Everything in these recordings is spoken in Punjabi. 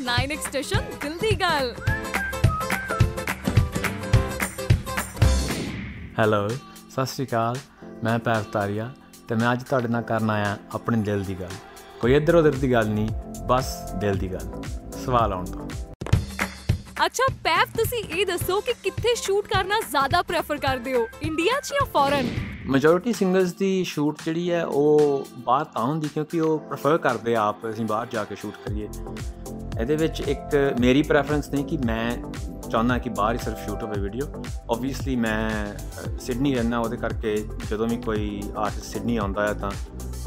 9x ਸਟੇਸ਼ਨ ਦਿਲ ਦੀ ਗੱਲ ਹੈਲੋ ਸਤਿ ਸ਼੍ਰੀ ਅਕਾਲ ਮੈਂ ਪੈਰ ਤਾਰੀਆ ਤੇ ਮੈਂ ਅੱਜ ਤੁਹਾਡੇ ਨਾਲ ਕਰਨ ਆਇਆ ਆਪਣੇ ਦਿਲ ਦੀ ਗੱਲ ਕੋਈ ਇੱਧਰ ਉੱਧਰ ਦੀ ਗੱਲ ਨਹੀਂ ਬਸ ਦਿਲ ਦੀ ਗੱਲ ਸਵਾਲ ਆਉਣ ਤੋਂ ਅੱਛਾ ਪੈਪ ਤੁਸੀਂ ਇਹ ਦੱਸੋ ਕਿ ਕਿੱਥੇ ਸ਼ੂਟ ਕਰਨਾ ਜ਼ਿਆਦਾ ਪ੍ਰੇਫਰ ਕਰਦੇ ਹੋ ਇੰਡੀਆ 'ਚ ਜਾਂ ਫੋਰਨ ਮੈਜੋਰਿਟੀ ਸਿੰਗਰਸ ਦੀ ਸ਼ੂਟ ਜਿਹੜੀ ਹੈ ਉਹ ਬਾਹਰ ਤਾਂ ਹੁੰਦੀ ਕਿਉਂਕਿ ਉਹ ਪ੍ਰੇਫਰ ਕਰਦੇ ਆਪ ਅਸੀਂ ਬਾਹਰ ਜਾ ਕੇ ਸ਼ੂਟ ਕਰੀਏ ਇਹਦੇ ਵਿੱਚ ਇੱਕ ਮੇਰੀ ਪ੍ਰੈਫਰੈਂਸ ਨਹੀਂ ਕਿ ਮੈਂ ਚਾਹੁੰਦਾ ਕਿ ਬਾਹਰ ਹੀ ਸਿਰਫ ਸ਼ੂਟ ਹੋਵੇ ਵੀਡੀਓ ਆਬਵੀਅਸਲੀ ਮੈਂ ਸਿਡਨੀ ਰਹਿਣਾ ਉਹਦੇ ਕਰਕੇ ਜਦੋਂ ਵੀ ਕੋਈ ਆਰਟਿਸਟ ਸਿਡਨੀ ਆਉਂਦਾ ਹੈ ਤਾਂ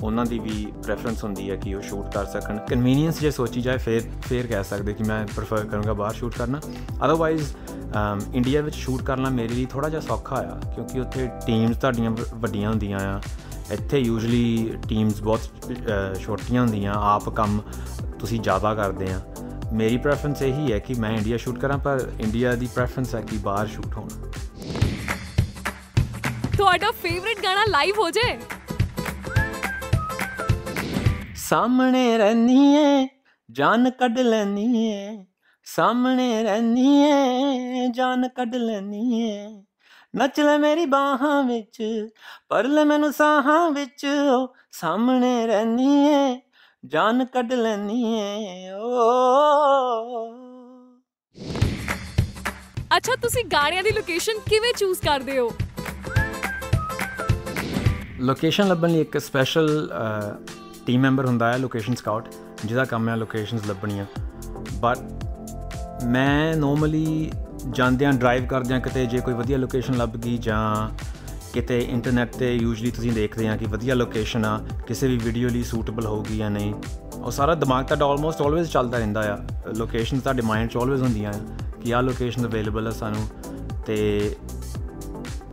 ਉਹਨਾਂ ਦੀ ਵੀ ਪ੍ਰੈਫਰੈਂਸ ਹੁੰਦੀ ਹੈ ਕਿ ਉਹ ਸ਼ੂਟ ਕਰ ਸਕਣ। ਕਨਵੀਨੀਅੰਸ ਜੇ ਸੋਚੀ ਜਾਏ ਫਿਰ ਫਿਰ ਕਹਿ ਸਕਦੇ ਕਿ ਮੈਂ ਪ੍ਰੇਫਰ ਕਰੂੰਗਾ ਬਾਹਰ ਸ਼ੂਟ ਕਰਨਾ। ਅਦਰਵਾਈਜ਼ ਇੰਡੀਆ ਵਿੱਚ ਸ਼ੂਟ ਕਰਨਾ ਮੇਰੇ ਲਈ ਥੋੜਾ ਜਿਹਾ ਸੌਖਾ ਆ ਕਿਉਂਕਿ ਉੱਥੇ ਟੀਮਸ ਤੁਹਾਡੀਆਂ ਵ- ਵੱਡੀਆਂ ਹੁੰਦੀਆਂ ਆ। ਇੱਥੇ ਯੂਜੂਲੀ ਟੀਮਸ ਬਹੁਤ ਅ, ਛੋਟੀਆਂ ਹੁੰਦੀਆਂ ਆਪ ਕੰਮ ਤੁਸੀਂ ਜ਼ਿਆਦਾ ਕਰਦੇ ਆ। ਮੇਰੀ ਪ੍ਰੈਫਰੈਂਸ ਇਹੀ ਹੈ ਕਿ ਮੈਂ ਇੰਡੀਆ ਸ਼ੂਟ ਕਰਾਂ ਪਰ ਇੰਡੀਆ ਦੀ ਪ੍ਰੈਫਰੈਂਸ ਹੈ ਕਿ ਬਾਹਰ ਸ਼ੂਟ ਹੋਣਾ। ਤੁਹਾਡਾ ਫੇਵਰਿਟ ਗਾਣਾ ਲਾਈਵ ਹੋ ਜੇ ਸਾਹਮਣੇ ਰਹਿਨੀ ਏ ਜਾਨ ਕੱਢ ਲੈਨੀ ਏ। ਸਾਹਮਣੇ ਰਹਿਨੀ ਏ ਜਾਨ ਕੱਢ ਲੈਨੀ ਏ। ਨੱਚ ਲੈ ਮੇਰੀ ਬਾਹਾਂ ਵਿੱਚ ਪਰ ਲੈ ਮੈਨੂੰ ਸਾਹਾਂ ਵਿੱਚ ਓ ਸਾਹਮਣੇ ਰਹਿਨੀ ਏ। ਜਾਨ ਕੱਢ ਲੈਨੀ ਏ ਓ। ਅੱਛਾ ਤੁਸੀਂ ਗਾਣਿਆਂ ਦੀ ਲੋਕੇਸ਼ਨ ਕਿਵੇਂ ਚੂਜ਼ ਕਰਦੇ ਹੋ? ਲੋਕੇਸ਼ਨ ਲੱਭਣ ਲਈ ਇੱਕ ਸਪੈਸ਼ਲ ਟੀਮ ਮੈਂਬਰ ਹੁੰਦਾ ਹੈ ਲੋਕੇਸ਼ਨ ਸਕਾਊਟ ਜਿਹਦਾ ਕੰਮ ਹੈ ਲੋਕੇਸ਼ਨਸ ਲੱਭਣੀਆਂ। ਬਟ ਮੈਂ ਨੋਰਮਲੀ ਜਾਂਦਿਆਂ ਡਰਾਈਵ ਕਰਦਿਆਂ ਕਿਤੇ ਜੇ ਕੋਈ ਵਧੀਆ ਲੋਕੇਸ਼ਨ ਲੱਭ ਗਈ ਜਾਂ ਕਿਤੇ ਇੰਟਰਨੈਟ ਤੇ ਯੂਜੂਲੀ ਤੁਸੀਂ ਦੇਖਦੇ ਆ ਕਿ ਵਧੀਆ ਲੋਕੇਸ਼ਨ ਆ, ਕਿਸੇ ਵੀ ਵੀਡੀਓ ਲਈ ਸੂਟੇਬਲ ਹੋਊਗੀ ਜਾਂ ਨਹੀਂ। ਉਹ ਸਾਰਾ ਦਿਮਾਗ ਤੁਹਾਡਾ ਆਲਮੋਸਟ ਆਲਵੇਜ਼ ਚੱਲਦਾ ਰਹਿੰਦਾ ਆ। ਲੋਕੇਸ਼ਨਸ ਤੁਹਾਡੇ ਮਾਈਂਡ 'ਚ ਆਲਵੇਜ਼ ਹੁੰਦੀਆਂ ਆ ਕਿ ਆਹ ਲੋਕੇਸ਼ਨ ਅਵੇਲੇਬਲ ਆ ਸਾਨੂੰ। ਤੇ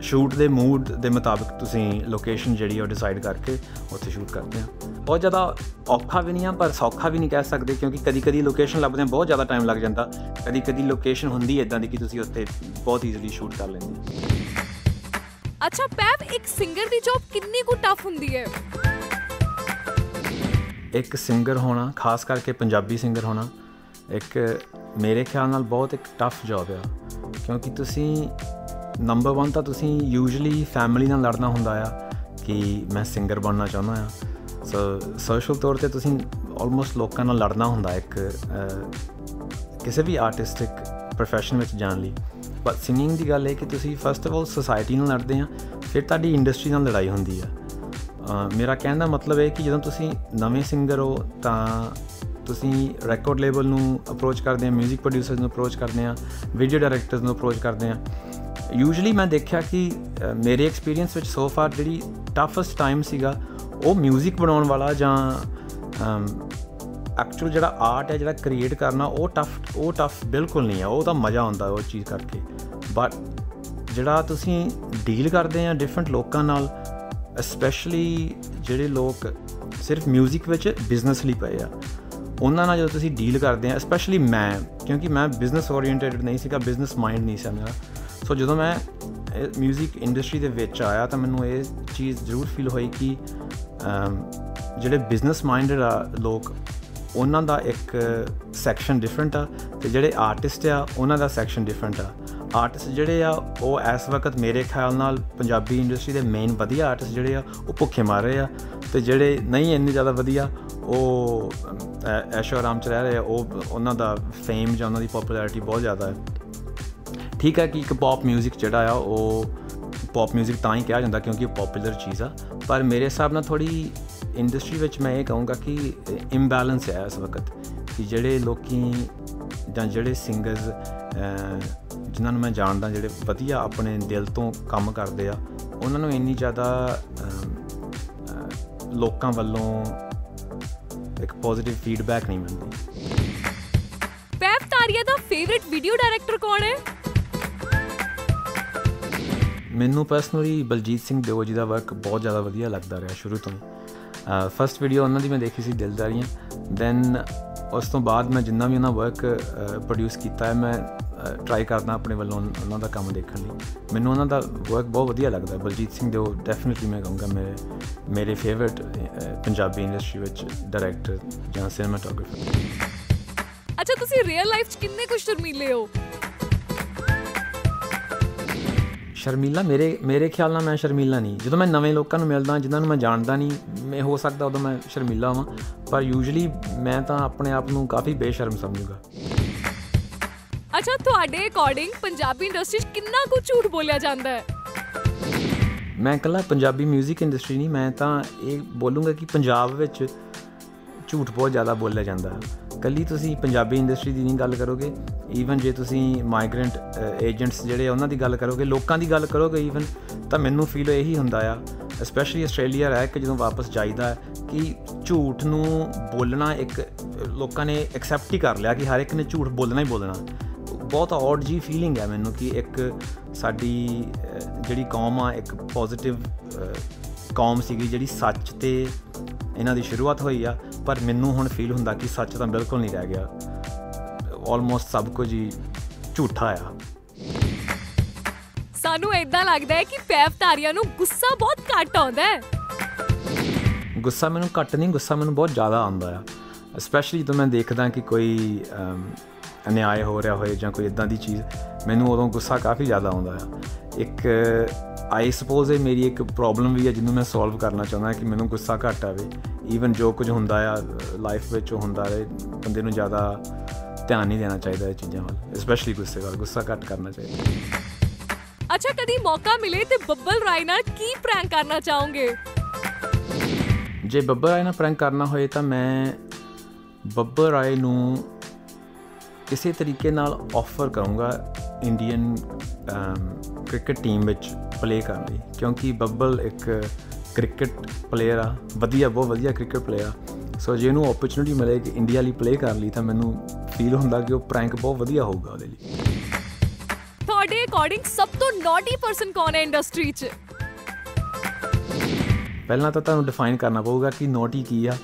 ਸ਼ੂਟ ਦੇ ਮੂਡ ਦੇ ਮੁਤਾਬਕ ਤੁਸੀਂ ਲੋਕੇਸ਼ਨ ਜਿਹੜੀ ਆ ਉਹ ਡਿਸਾਈਡ ਕਰਕੇ ਉੱਥੇ ਸ਼ੂਟ ਕਰਦੇ ਆ। ਬਹੁਤ ਜ਼ਿਆਦਾ ਔਖਾ ਵੀ ਨਹੀਂ ਆ, ਪਰ ਸੌਖਾ ਵੀ ਨਹੀਂ ਕਹਿ ਸਕਦੇ, ਕਿਉਂਕਿ ਕਦੀ-ਕਦੀ ਲੋਕੇਸ਼ਨ ਲੱਭਦੇ ਬਹੁਤ ਜ਼ਿਆਦਾ ਟਾਈਮ ਲੱਗ ਜਾਂਦਾ। ਕਦੀ-ਕਦੀ ਲੋਕੇਸ਼ਨ ਹੁੰਦੀ ਇਦਾਂ ਦੀ ਕਿ ਤੁਸੀਂ ਉੱਥੇ ਬਹੁਤ ਈਜ਼ੀਲੀ ਸ਼ੂਟ ਕਰ ਲੈਂਦੇ ਹੋ ਅੱਛਾ ਪੈਪ ਇੱਕ ਸਿੰਗਰ ਦੀ ਜੌਬ ਕਿੰਨੀ ਕੁ ਟਫ ਹੁੰਦੀ ਹੈ? ਇੱਕ ਸਿੰਗਰ ਹੋਣਾ ਖਾਸ ਕਰਕੇ ਪੰਜਾਬੀ ਸਿੰਗਰ ਹੋਣਾ ਇੱਕ ਮੇਰੇ ਖਿਆਲ ਨਾਲ ਬਹੁਤ ਇੱਕ ਟਫ ਜੌਬ ਆ। ਕਿਉਂਕਿ ਤੁਸੀਂ ਨੰਬਰ 1 ਤਾਂ ਤੁਸੀਂ ਯੂਜੂਲੀ ਫੈਮਿਲੀ ਨਾਲ ਲੜਨਾ ਹੁੰਦਾ ਆ ਕਿ ਮੈਂ ਸਿੰਗਰ ਬਣਨਾ ਚਾਹੁੰਦਾ ਆ। ਸੋ ਸੋਸ਼ਲ ਤੌਰ ਤੇ ਤੁਸੀਂ ਆਲਮੋਸਟ ਲੋਕਾਂ ਨਾਲ ਲੜਨਾ ਹੁੰਦਾ ਇੱਕ ਅਹ, ਕਿਸੇ ਵੀ ਆਰਟਿਸਟਿਕ profession ਵਿੱਚ ਜਾਣ ਲਈ। ਪਰ ਸਿੰਗਿੰਗ ਦੀ ਗੱਲ ਇਹ ਕਿ ਤੁਸੀਂ ਫਸਟ ਆਫ ਆਲ ਸੋਸਾਇਟੀ ਨਾਲ ਲੜਦੇ ਆ ਫਿਰ ਤੁਹਾਡੀ ਇੰਡਸਟਰੀ ਨਾਲ ਲੜਾਈ ਹੁੰਦੀ ਆ ਅ, ਮੇਰਾ ਕਹਿਣ ਦਾ ਮਤਲਬ ਹੈ ਕਿ ਜਦੋਂ ਤੁਸੀਂ ਨਵੇਂ ਸਿੰਗਰ ਹੋ ਤਾਂ ਤੁਸੀਂ ਰੈਕੋਰਡ ਲੇਬਲ ਨੂੰ ਅਪਰੋਚ ਕਰਦੇ ਆ 뮤직 ਪ੍ਰੋਡਿਊਸਰਸ ਨੂੰ ਅਪਰੋਚ ਕਰਦੇ ਆ ਵੀਡੀਓ ਡਾਇਰੈਕਟਰਸ ਨੂੰ ਅਪਰੋਚ ਕਰਦੇ ਆ ਯੂਜੂਲੀ ਮੈਂ ਦੇਖਿਆ ਕਿ ਅ, ਮੇਰੇ ਐਕਸਪੀਰੀਅੰਸ ਵਿੱਚ ਸੋ ਫਾਰ ਜਿਹੜੀ ਟਫੈਸਟ ਟਾਈਮ ਸੀਗਾ ਉਹ 뮤직 ਬਣਾਉਣ ਵਾਲਾ ਜਾਂ ਐਕਚੁਅਲ ਜਿਹੜਾ ਆਰਟ ਹੈ ਜਿਹੜਾ ਕ੍ਰੀਏਟ ਕਰਨਾ ਉਹ ਟਫ ਉਹ ਟਫ ਬਿਲਕੁਲ ਨਹੀਂ ਹੈ ਉਹ ਤਾਂ ਮਜ਼ਾ ਆਉਂਦਾ ਉਹ ਚੀਜ਼ ਕਰਕੇ ਬਟ ਜਿਹੜਾ ਤੁਸੀਂ ਡੀਲ ਕਰਦੇ ਆ ਡਿਫਰੈਂਟ ਲੋਕਾਂ ਨਾਲ ਸਪੈਸ਼ਲੀ ਜਿਹੜੇ ਲੋਕ ਸਿਰਫ 뮤직 ਵਿੱਚ ਬਿਜ਼ਨਸ ਲਈ ਪਏ ਆ ਉਹਨਾਂ ਨਾਲ ਜਦੋਂ ਤੁਸੀਂ ਡੀਲ ਕਰਦੇ ਆ ਸਪੈਸ਼ਲੀ ਮੈਂ ਕਿਉਂਕਿ ਮੈਂ ਬਿਜ਼ਨਸ ਓਰੀਐਂਟਡ ਨਹੀਂ ਸੀਗਾ ਬਿਜ਼ਨਸ ਮਾਈਂਡ ਨਹੀਂ ਸੀ ਮੇਰਾ ਸੋ ਜਦੋਂ ਮੈਂ 뮤직 ਇੰਡਸਟਰੀ ਦੇ ਵਿੱਚ ਆਇਆ ਤਾਂ ਮੈਨੂੰ ਇਹ ਚੀਜ਼ ਜ਼ਰੂਰ ਫੀਲ ਹੋਈ ਕਿ ਅਮ, ਜਿਹੜੇ ਬਿਜ਼ਨਸ ਮਾਈਂਡਡ ਆ ਲੋਕ ਉਹਨਾਂ ਦਾ ਇੱਕ ਸੈਕਸ਼ਨ ਡਿਫਰੈਂਟ ਆ ਤੇ ਜਿਹੜੇ ਆਰਟਿਸਟ ਆ ਉਹਨਾਂ ਦਾ ਸੈਕਸ਼ਨ ਡਿਫਰੈਂਟ ਆ ਆਰਟਿਸਟ ਜਿਹੜੇ ਆ ਉਹ ਇਸ ਵਕਤ ਮੇਰੇ ਖਿਆਲ ਨਾਲ ਪੰਜਾਬੀ ਇੰਡਸਟਰੀ ਦੇ ਮੇਨ ਵਧੀਆ ਆਰਟਿਸਟ ਜਿਹੜੇ ਆ ਉਹ ਭੁੱਖੇ ਮਾਰ ਰਹੇ ਆ ਤੇ ਜਿਹੜੇ ਨਹੀਂ ਇੰਨੇ ਜ਼ਿਆਦਾ ਵਧੀਆ ਉਹ ਅਮ, ਐ- ਐਸ਼ੋ ਆਰਾਮ ਚ ਰਹਿ ਰਹੇ ਆ ਉਹ ਉਹਨਾਂ ਦਾ ਫੇਮ ਜਾਂ ਉਹਨਾਂ ਦੀ ਪਪੂਲੈਰਿਟੀ ਬਹੁਤ ਜ਼ਿਆਦਾ ਹੈ ਠੀਕ ਹੈ ਕਿ ਇੱਕ ਪੌਪ 뮤직 ਜਿਹੜਾ ਆ ਉਹ ਪੌਪ 뮤직 ਤਾਂ ਹੀ ਕਿਹਾ ਜਾਂਦਾ ਕਿਉਂਕਿ ਉਹ ਪਪੂਲਰ ਚੀਜ਼ ਆ ਪਰ ਮੇਰੇ ਹਿਸਾਬ ਨਾਲ ਥੋੜੀ ਇੰਡਸਟਰੀ ਵਿੱਚ ਮੈਂ ਇਹ ਕਹੂੰਗਾ ਕਿ ਇੰਬੈਲੈਂਸ ਹੈ ਇਸ ਵਕਤ ਕਿ ਜਿਹੜੇ ਲੋਕੀ ਜਾਂ ਜਿਹੜੇ ਸਿੰਗਰਸ ਜਿਨ੍ਹਾਂ ਨੂੰ ਮੈਂ ਜਾਣਦਾ ਜਿਹੜੇ ਵਧੀਆ ਆਪਣੇ ਦਿਲ ਤੋਂ ਕੰਮ ਕਰਦੇ ਆ ਉਹਨਾਂ ਨੂੰ ਇੰਨੀ ਜ਼ਿਆਦਾ ਲੋਕਾਂ ਵੱਲੋਂ ਇੱਕ ਪੋਜ਼ਿਟਿਵ ਫੀਡਬੈਕ ਨਹੀਂ ਮਿਲਦੀ। ਪੈਪ ਤਾਰੀਆ ਦਾ ਫੇਵਰਿਟ ਵੀਡੀਓ ਡਾਇਰੈਕਟਰ ਕੌਣ ਹੈ? ਮੈਨੂੰ ਪਰਸਨਲੀ ਬਲਜੀਤ ਸਿੰਘ ਦਿਓ ਜੀ ਦਾ ਵਰਕ ਬਹੁਤ ਜ਼ਿਆਦਾ ਵਧੀਆ ਲੱਗਦਾ ਰਿਹਾ ਸ਼ੁਰੂ ਤੋਂ। ਫਸਟ ਵੀਡੀਓ ਉਹਨਾਂ ਦੀ ਮੈਂ ਦੇਖੀ ਸੀ ਦਿਲਦਾਰੀਆਂ ਦੈਨ ਉਸ ਤੋਂ ਬਾਅਦ ਮੈਂ ਜਿੰਨਾ ਵੀ ਉਹਨਾਂ ਵਰਕ ਪ੍ਰੋਡਿਊਸ ਕੀਤਾ ਹੈ, ਮੈਂ ਟਰਾਈ ਕਰਦਾ ਆਪਣੇ ਵੱਲੋਂ ਉਹਨਾਂ ਦਾ ਕੰਮ ਦੇਖਣ ਲਈ। ਮੈਨੂੰ ਉਹਨਾਂ ਦਾ ਵਰਕ ਬਹੁਤ ਵਧੀਆ ਲੱਗਦਾ। ਹੈ ਬਲਜੀਤ ਸਿੰਘ ਦਿਓ ਡੈਫੀਨਿਟਲੀ ਮੈਂ ਕਹੂੰਗਾ ਮੇਰੇ ਮੇਰੇ ਫੇਵਰਿਟ ਪੰਜਾਬੀ ਇੰਡਸਟਰੀ ਵਿੱਚ ਡਾਇਰੈਕਟਰ ਜਾਂ ਸਿਨੇਮਾਟੋਗ੍ਰਾਫਰ ਅੱਛਾ, ਤੁਸੀਂ ਰੀਅਲ ਲਾਈਫ 'ਚ ਕਿੰਨੇ ਕੁ ਸ਼ਰਮੀਲੇ ਹੋ? ਸ਼ਰਮੀਲਾ ਮੇਰੇ ਮੇਰੇ ਖਿਆਲ ਨਾਲ ਮੈਂ ਸ਼ਰਮੀਲਾ ਨਹੀਂ। ਜਦੋਂ ਮੈਂ ਨਵੇਂ ਲੋਕਾਂ ਨੂੰ ਮਿਲਦਾ ਜਿਨ੍ਹਾਂ ਨੂੰ ਮੈਂ ਜਾਣਦਾ ਨਹੀਂ ਮੈਂ ਹੋ ਸਕਦਾ ਉਦੋਂ ਮੈਂ ਸ਼ਰਮੀਲਾ ਹਾਂ ਪਰ ਯੂਜੂਲੀ ਮੈਂ ਤਾਂ ਆਪਣੇ ਆਪ ਨੂੰ ਕਾਫੀ ਬੇਸ਼ਰਮ ਸਮਝੂਗਾ। ਅੱਛਾ ਤੁਹਾਡੇ ਅਕੋਰਡਿੰਗ ਪੰਜਾਬੀ ਇੰਡਸਟਰੀ 'ਚ ਕਿੰਨਾ ਕੁ ਝੂਠ ਬੋਲਿਆ ਜਾਂਦਾ ਹੈ? ਮੈਂ ਇਕੱਲਾ ਪੰਜਾਬੀ 뮤직 ਇੰਡਸਟਰੀ ਨਹੀਂ ਮੈਂ ਤਾਂ ਇਹ ਬੋਲੂੰਗਾ ਕਿ ਪੰਜਾਬ ਵਿੱਚ ਝੂਠ ਬਹੁਤ ਜ਼ਿਆਦਾ ਬੋਲਿਆ ਜਾਂਦਾ ਹੈ। ਕੱਲੀ ਤੁਸੀਂ ਪੰਜਾਬੀ ਇੰਡਸਟਰੀ ਦੀ ਨਹੀਂ ਗੱਲ ਕਰੋਗੇ ਈਵਨ ਜੇ ਤੁਸੀਂ ਮਾਈਗ੍ਰੈਂਟ ਏਜੰਟਸ ਜਿਹੜੇ ਆ ਉਹਨਾਂ ਦੀ ਗੱਲ ਕਰੋਗੇ ਲੋਕਾਂ ਦੀ ਗੱਲ ਕਰੋਗੇ ਈਵਨ ਤਾਂ ਮੈਨੂੰ ਫੀਲ ਇਹੀ ਹੁੰਦਾ ਆ ਸਪੈਸ਼ਲੀ ਆਸਟ੍ਰੇਲੀਆ ਰਹਿ ਕੇ ਜਦੋਂ ਵਾਪਸ ਜਾਈਦਾ ਹੈ ਕਿ ਝੂਠ ਨੂੰ ਬੋਲਣਾ ਇੱਕ ਅ, ਲੋਕਾਂ ਨੇ ਐਕਸੈਪਟ ਹੀ ਕਰ ਲਿਆ ਕਿ ਹਰ ਇੱਕ ਨੇ ਝੂਠ ਬੋਲਣਾ ਹੀ ਬੋਲਣਾ। ਬਹੁਤ ਔਡ ਜੀ ਫੀਲਿੰਗ ਹੈ ਮੈਨੂੰ ਕਿ ਇੱਕ ਸਾਡੀ ਅ, ਜਿਹੜੀ ਕੌਮ ਆ ਇੱਕ ਪੋਜ਼ਿਟਿਵ ਕੌਮ ਸੀਗੀ ਜਿਹੜੀ ਸੱਚ ਤੇ ਇਹਨਾਂ ਦੀ ਸ਼ੁਰੂਆਤ ਹੋਈ ਆ ਪਰ ਮੈਨੂੰ ਹੁਣ ਫੀਲ ਹੁੰਦਾ ਕਿ ਸੱਚ ਤਾਂ ਬਿਲਕੁਲ ਨਹੀਂ ਰਹਿ ਗਿਆ। ਆਲਮੋਸਟ ਸਭ ਕੁਝ ਹੀ ਝੂਠਾ ਆ। ਸਾਨੂੰ ਇਦਾਂ ਲੱਗਦਾ ਹੈ ਕਿ ਪੈਵਤਾਰੀਆਂ ਨੂੰ ਗੁੱਸਾ ਬਹੁਤ ਘੱਟ ਆਉਂਦਾ ਹੈ। ਗੁੱਸਾ ਮੈਨੂੰ ਘੱਟ ਨਹੀਂ ਗੁੱਸਾ ਮੈਨੂੰ ਬਹੁਤ ਜ਼ਿਆਦਾ ਆਉਂਦਾ ਆ। ਸਪੈਸ਼ਲੀ ਜਦੋਂ ਮੈਂ ਦੇਖਦਾ ਕਿ ਕੋਈ ਅਨਿਆਏ ਹੋ ਰਿਹਾ ਹੋਏ ਜਾਂ ਕੋਈ ਇਦਾਂ ਦੀ ਚੀਜ਼ ਮੈਨੂੰ ਉਦੋਂ ਗੁੱਸਾ ਕਾਫੀ ਜ਼ਿਆਦਾ ਆਉਂਦਾ ਆ। ਇੱਕ ਆਈ ਸਪੋਜ਼ ਇਹ ਮੇਰੀ ਇੱਕ ਪ੍ਰੋਬਲਮ ਵੀ ਹੈ ਜਿਹਨੂੰ ਮੈਂ ਸੋਲਵ ਕਰਨਾ ਚਾਹੁੰਦਾ ਕਿ ਮੈਨੂੰ ਗੁੱਸਾ ਘੱਟ ਆਵੇ। ਈਵਨ ਜੋ ਕੁਝ ਹੁੰਦਾ ਆ ਲਾਈਫ ਵਿੱਚ ਹੁੰਦਾ ਰਹੇ ਬੰਦੇ ਨੂੰ ਜ਼ਿਆਦਾ ਧਿਆਨ ਨਹੀਂ ਦੇਣਾ ਚਾਹੀਦਾ ਇਹ ਚੀਜ਼ਾਂ ਵੱਲ ਸਪੈਸ਼ਲੀ ਗੁੱਸੇ ਵੱਲ ਗੁੱਸਾ ਘੱਟ ਕਰਨਾ ਚਾਹੀਦਾ। ਅੱਛਾ ਕਦੀ ਮੌਕਾ ਮਿਲੇ ਤੇ ਬੱਬਲ ਰਾਏ ਨਾਲ ਕੀ ਪ੍ਰੈਂਕ ਕਰਨਾ ਚਾਹੋਗੇ? ਜੇ ਬੱਬਰ ਰਾਏ ਨਾਲ ਪ੍ਰੈਂਕ ਕਰਨਾ ਹੋਏ ਤਾਂ ਮੈਂ ਬੱਬਰ ਰਾਏ ਨੂੰ ਇਸੇ ਤਰੀਕੇ ਨਾਲ ਆਫਰ ਕਰੂੰਗਾ ਇੰਡੀਅਨ ਕ੍ਰਿਕਟ ਟੀਮ ਵਿੱਚ ਪਲੇ ਕਰਨ ਲਈ। ਕਿਉਂਕਿ ਬੱਬਲ ਇੱਕ ਕ੍ਰਿਕਟ ਪਲੇਅਰ ਆ ਵਧੀਆ ਬਹੁਤ ਵਧੀਆ ਕ੍ਰਿਕਟ ਪਲੇਅਰ ਆ। ਸੋ ਜੇ ਉਹਨੂੰ ਓਪਰਚ्युनिटी ਮਿਲੇ ਕਿ ਇੰਡੀਆ ਲਈ ਪਲੇ ਕਰਨ ਲਈ ਤਾਂ ਮੈਨੂੰ ਫੀਲ ਹੁੰਦਾ ਕਿ ਉਹ ਪ੍ਰੈਂਕ ਬਹੁਤ ਵਧੀਆ ਹੋਊਗਾ ਉਹਦੇ ਲਈ। ਤੁਹਾਡੇ ਅਕੋਰਡਿੰਗ ਸਭ ਤੋਂ ਨੌਟੀ ਪਰਸਨ ਕੌਣ ਹੈ ਇੰਡਸਟਰੀ 'ਚ? ਪਹਿਲਾਂ ਤਾਂ ਤੁਹਾਨੂੰ ਡਿਫਾਈਨ ਕਰਨਾ ਪਊਗਾ ਕਿ ਨੌਟੀ ਕੀ ਆ।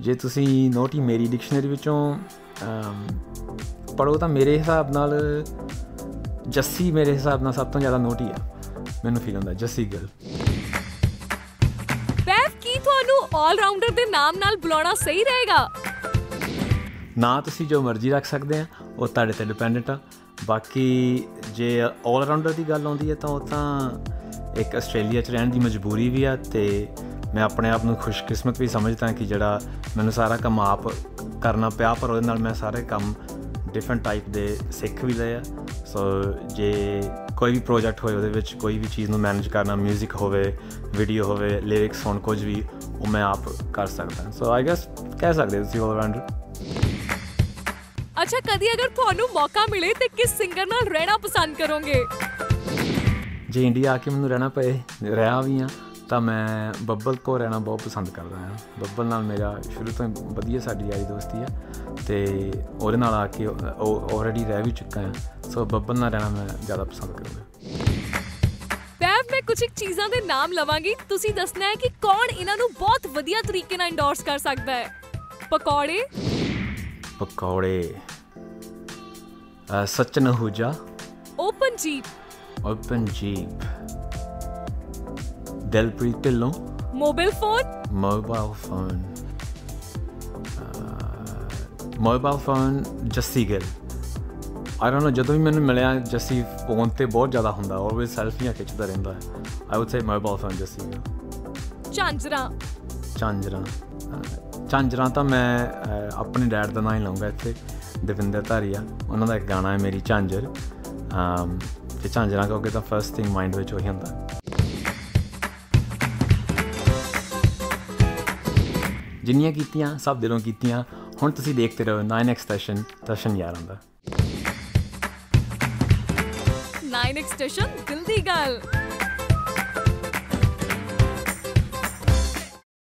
ਜੇ ਤੁਸੀਂ ਨੌਟੀ ਮੇਰੀ ਡਿਕਸ਼ਨਰੀ ਵਿੱਚੋਂ ਪੜੋ ਤਾਂ ਮੇਰੇ ਹਿਸਾਬ ਨਾਲ ਜੱਸੀ ਮੇਰੇ ਹਿਸਾਬ ਨਾਲ ਸਭ ਤੋਂ ਜ਼ਿਆਦਾ ਨੋਟੀ ਆ। ਮੈਨੂੰ ਫੀਲ ਹੁੰਦਾ ਜੱਸੀ ਗਿੱਲ ਪੈਵ ਕੀ ਤੁਹਾਨੂੰ 올 ਰਾਊਂਡਰ ਦੇ ਨਾਮ ਨਾਲ ਬੁਲਾਉਣਾ ਸਹੀ ਰਹੇਗਾ? ਨਾ ਤੁਸੀਂ ਜੋ ਮਰਜ਼ੀ ਰੱਖ ਸਕਦੇ ਆ ਉਹ ਤੁਹਾਡੇ ਤੇ ਡਿਪੈਂਡੈਂਟ ਆ। ਬਾਕੀ ਜੇ 올 ਰਾਊਂਡਰ ਦੀ ਗੱਲ ਆਉਂਦੀ ਹੈ ਤਾਂ ਉਹ ਤਾਂ ਇੱਕ ਆਸਟ੍ਰੇਲੀਆ 'ਚ ਰਹਿਣ ਦੀ ਮਜਬੂਰੀ ਵੀ ਆ ਤੇ ਮੈਂ ਆਪਣੇ ਆਪ ਨੂੰ ਖੁਸ਼ਕਿਸਮਤ ਵੀ ਸਮਝਦਾ ਕਿ ਜਿਹੜਾ ਮੈਨੂੰ ਸਾਰਾ ਕੰਮ ਆਪ ਕਰਨਾ ਪਿਆ ਪਰ ਉਹਦੇ ਨਾਲ ਮੈਂ ਸਾਰੇ ਕੰਮ ਡਿਫਰੈਂਟ ਟਾਈਪ ਦੇ ਸਿੱਖ ਵੀ ਲਏ ਆ। ਸੋ ਜੇ ਕੋਈ ਵੀ ਪ੍ਰੋਜੈਕਟ ਹੋਏ ਉਹਦੇ ਵਿੱਚ ਕੋਈ ਵੀ ਚੀਜ਼ ਨੂੰ ਮੈਨੇਜ ਕਰਨਾ 뮤직 ਹੋਵੇ ਵੀਡੀਓ ਹੋਵੇ ਲਿਰਿਕਸ ਹੋਣ ਕੁਝ ਵੀ ਉਹ ਮੈਂ ਆਪ ਕਰ ਸਕਦਾ। ਸੋ ਆਈ ਗੈਸ ਕਹਿ ਸਕਦੇ ਤੁਸੀਂ ਆਲ ਰਾਉਂਡਰ ਅੱਛਾ ਕਦੀ ਅਗਰ ਤੁਹਾਨੂੰ ਮੌਕਾ ਮਿਲੇ ਤੇ ਕਿਸ ਸਿੰਗਰ ਨਾਲ ਰਹਿਣਾ ਪਸੰਦ ਕਰੋਗੇ? ਜੇ ਇੰਡੀਆ ਆ ਕੇ ਮੈਨੂੰ ਰਹਿਣਾ ਪਏ ਰਹਾ ਵੀ ਆ ਤਾਂ ਮੈਂ ਬੱਬਲ ਕੋ ਰਹਿਣਾ ਬਹੁਤ ਪਸੰਦ ਕਰਦਾ ਹਾਂ। ਬੱਬਲ ਨਾਲ ਮੇਰਾ ਸ਼ੁਰੂ ਤੋਂ ਵਧੀਆ ਸਾਡੀ ਯਾਰੀ ਦੋਸਤੀ ਆ। ਤੇ ਉਹਦੇ ਨਾਲ ਆ ਕੇ ਆਲਰੇਡੀ ਰਹਿ ਵੀ ਚੁੱਕਾ ਹਾਂ। ਸੋ ਬੱਬਲ ਨਾਲ ਰਹਿਣਾ ਮੈਂ ਜ਼ਿਆਦਾ ਪਸੰਦ ਕਰੂੰਗਾ। ਪੈਵ ਮੈਂ ਕੁਝ ਇੱਕ ਚੀਜ਼ਾਂ ਦੇ ਨਾਮ ਲਵਾਂਗੀ। ਤੁਸੀਂ ਦੱਸਣਾ ਹੈ ਕਿ ਕੌਣ ਇਹਨਾਂ ਨੂੰ ਬਹੁਤ ਵਧੀਆ ਤਰੀਕੇ ਨਾਲ ਇੰਡੋਰਸ ਕਰ ਸਕਦਾ ਹੈ? ਪਕੌੜੇ? ਪਕੌੜੇ। Sachin Ahuja open jeep open jeep Dilpreet Dhillon. Mobile phone? Mobile phone. Mobile phone Jassi Gill. I don't know ਜਦੋਂ ਵੀ ਮੈਨੂੰ ਮਿਲਿਆ ਜੱਸੀ ਫੋਨ ਤੇ ਬਹੁਤ ਜ਼ਿਆਦਾ ਹੁੰਦਾ ਆਲਵੇਸ ਸੈਲਫੀਆਂ ਖਿੱਚਦਾ ਰਹਿੰਦਾ ਹੈ। I would say mobile phone Jassi Gill. ਝਾਂਜਰਾਂ। ਅਹ ਝਾਂਜਰਾਂ ਤਾਂ ਮੈਂ ਆਪਣੇ ਡੈਡ ਦਾ ਨਾਂ ਹੀ ਲਵਾਂਗਾ ਇੱਥੇ ਦਵਿੰਦਰ ਧਾਰੀਆ। ਉਹਨਾਂ ਦਾ ਇੱਕ ਗਾਣਾ ਹੈ ਮੇਰੀ ਝਾਂਜਰ। ਅਮ ਤੇ ਝਾਂਜਰਾਂ ਕਹੋਗੇ ਤਾਂ ਫਰਸਟ ਥਿੰਗ ਮਾਈਂਡ ਵਿੱਚ ਉਹੀ ਹੁੰਦਾ। ਜਿੰਨੀਆਂ ਕੀਤੀਆਂ ਸਭ ਦਿਲੋਂ ਕੀਤੀਆਂ। ਹੁਣ ਤੁਸੀਂ ਦੇਖਦੇ ਰਹੋ 9x ਸਟੇਸ਼ਨ ਦਰਸ਼ਨ ਯਾਰਾਂ ਦਾ। 9 ਐਕਸਟੇਸ਼ਨ ਦਿਲ ਦੀ ਗੱਲ।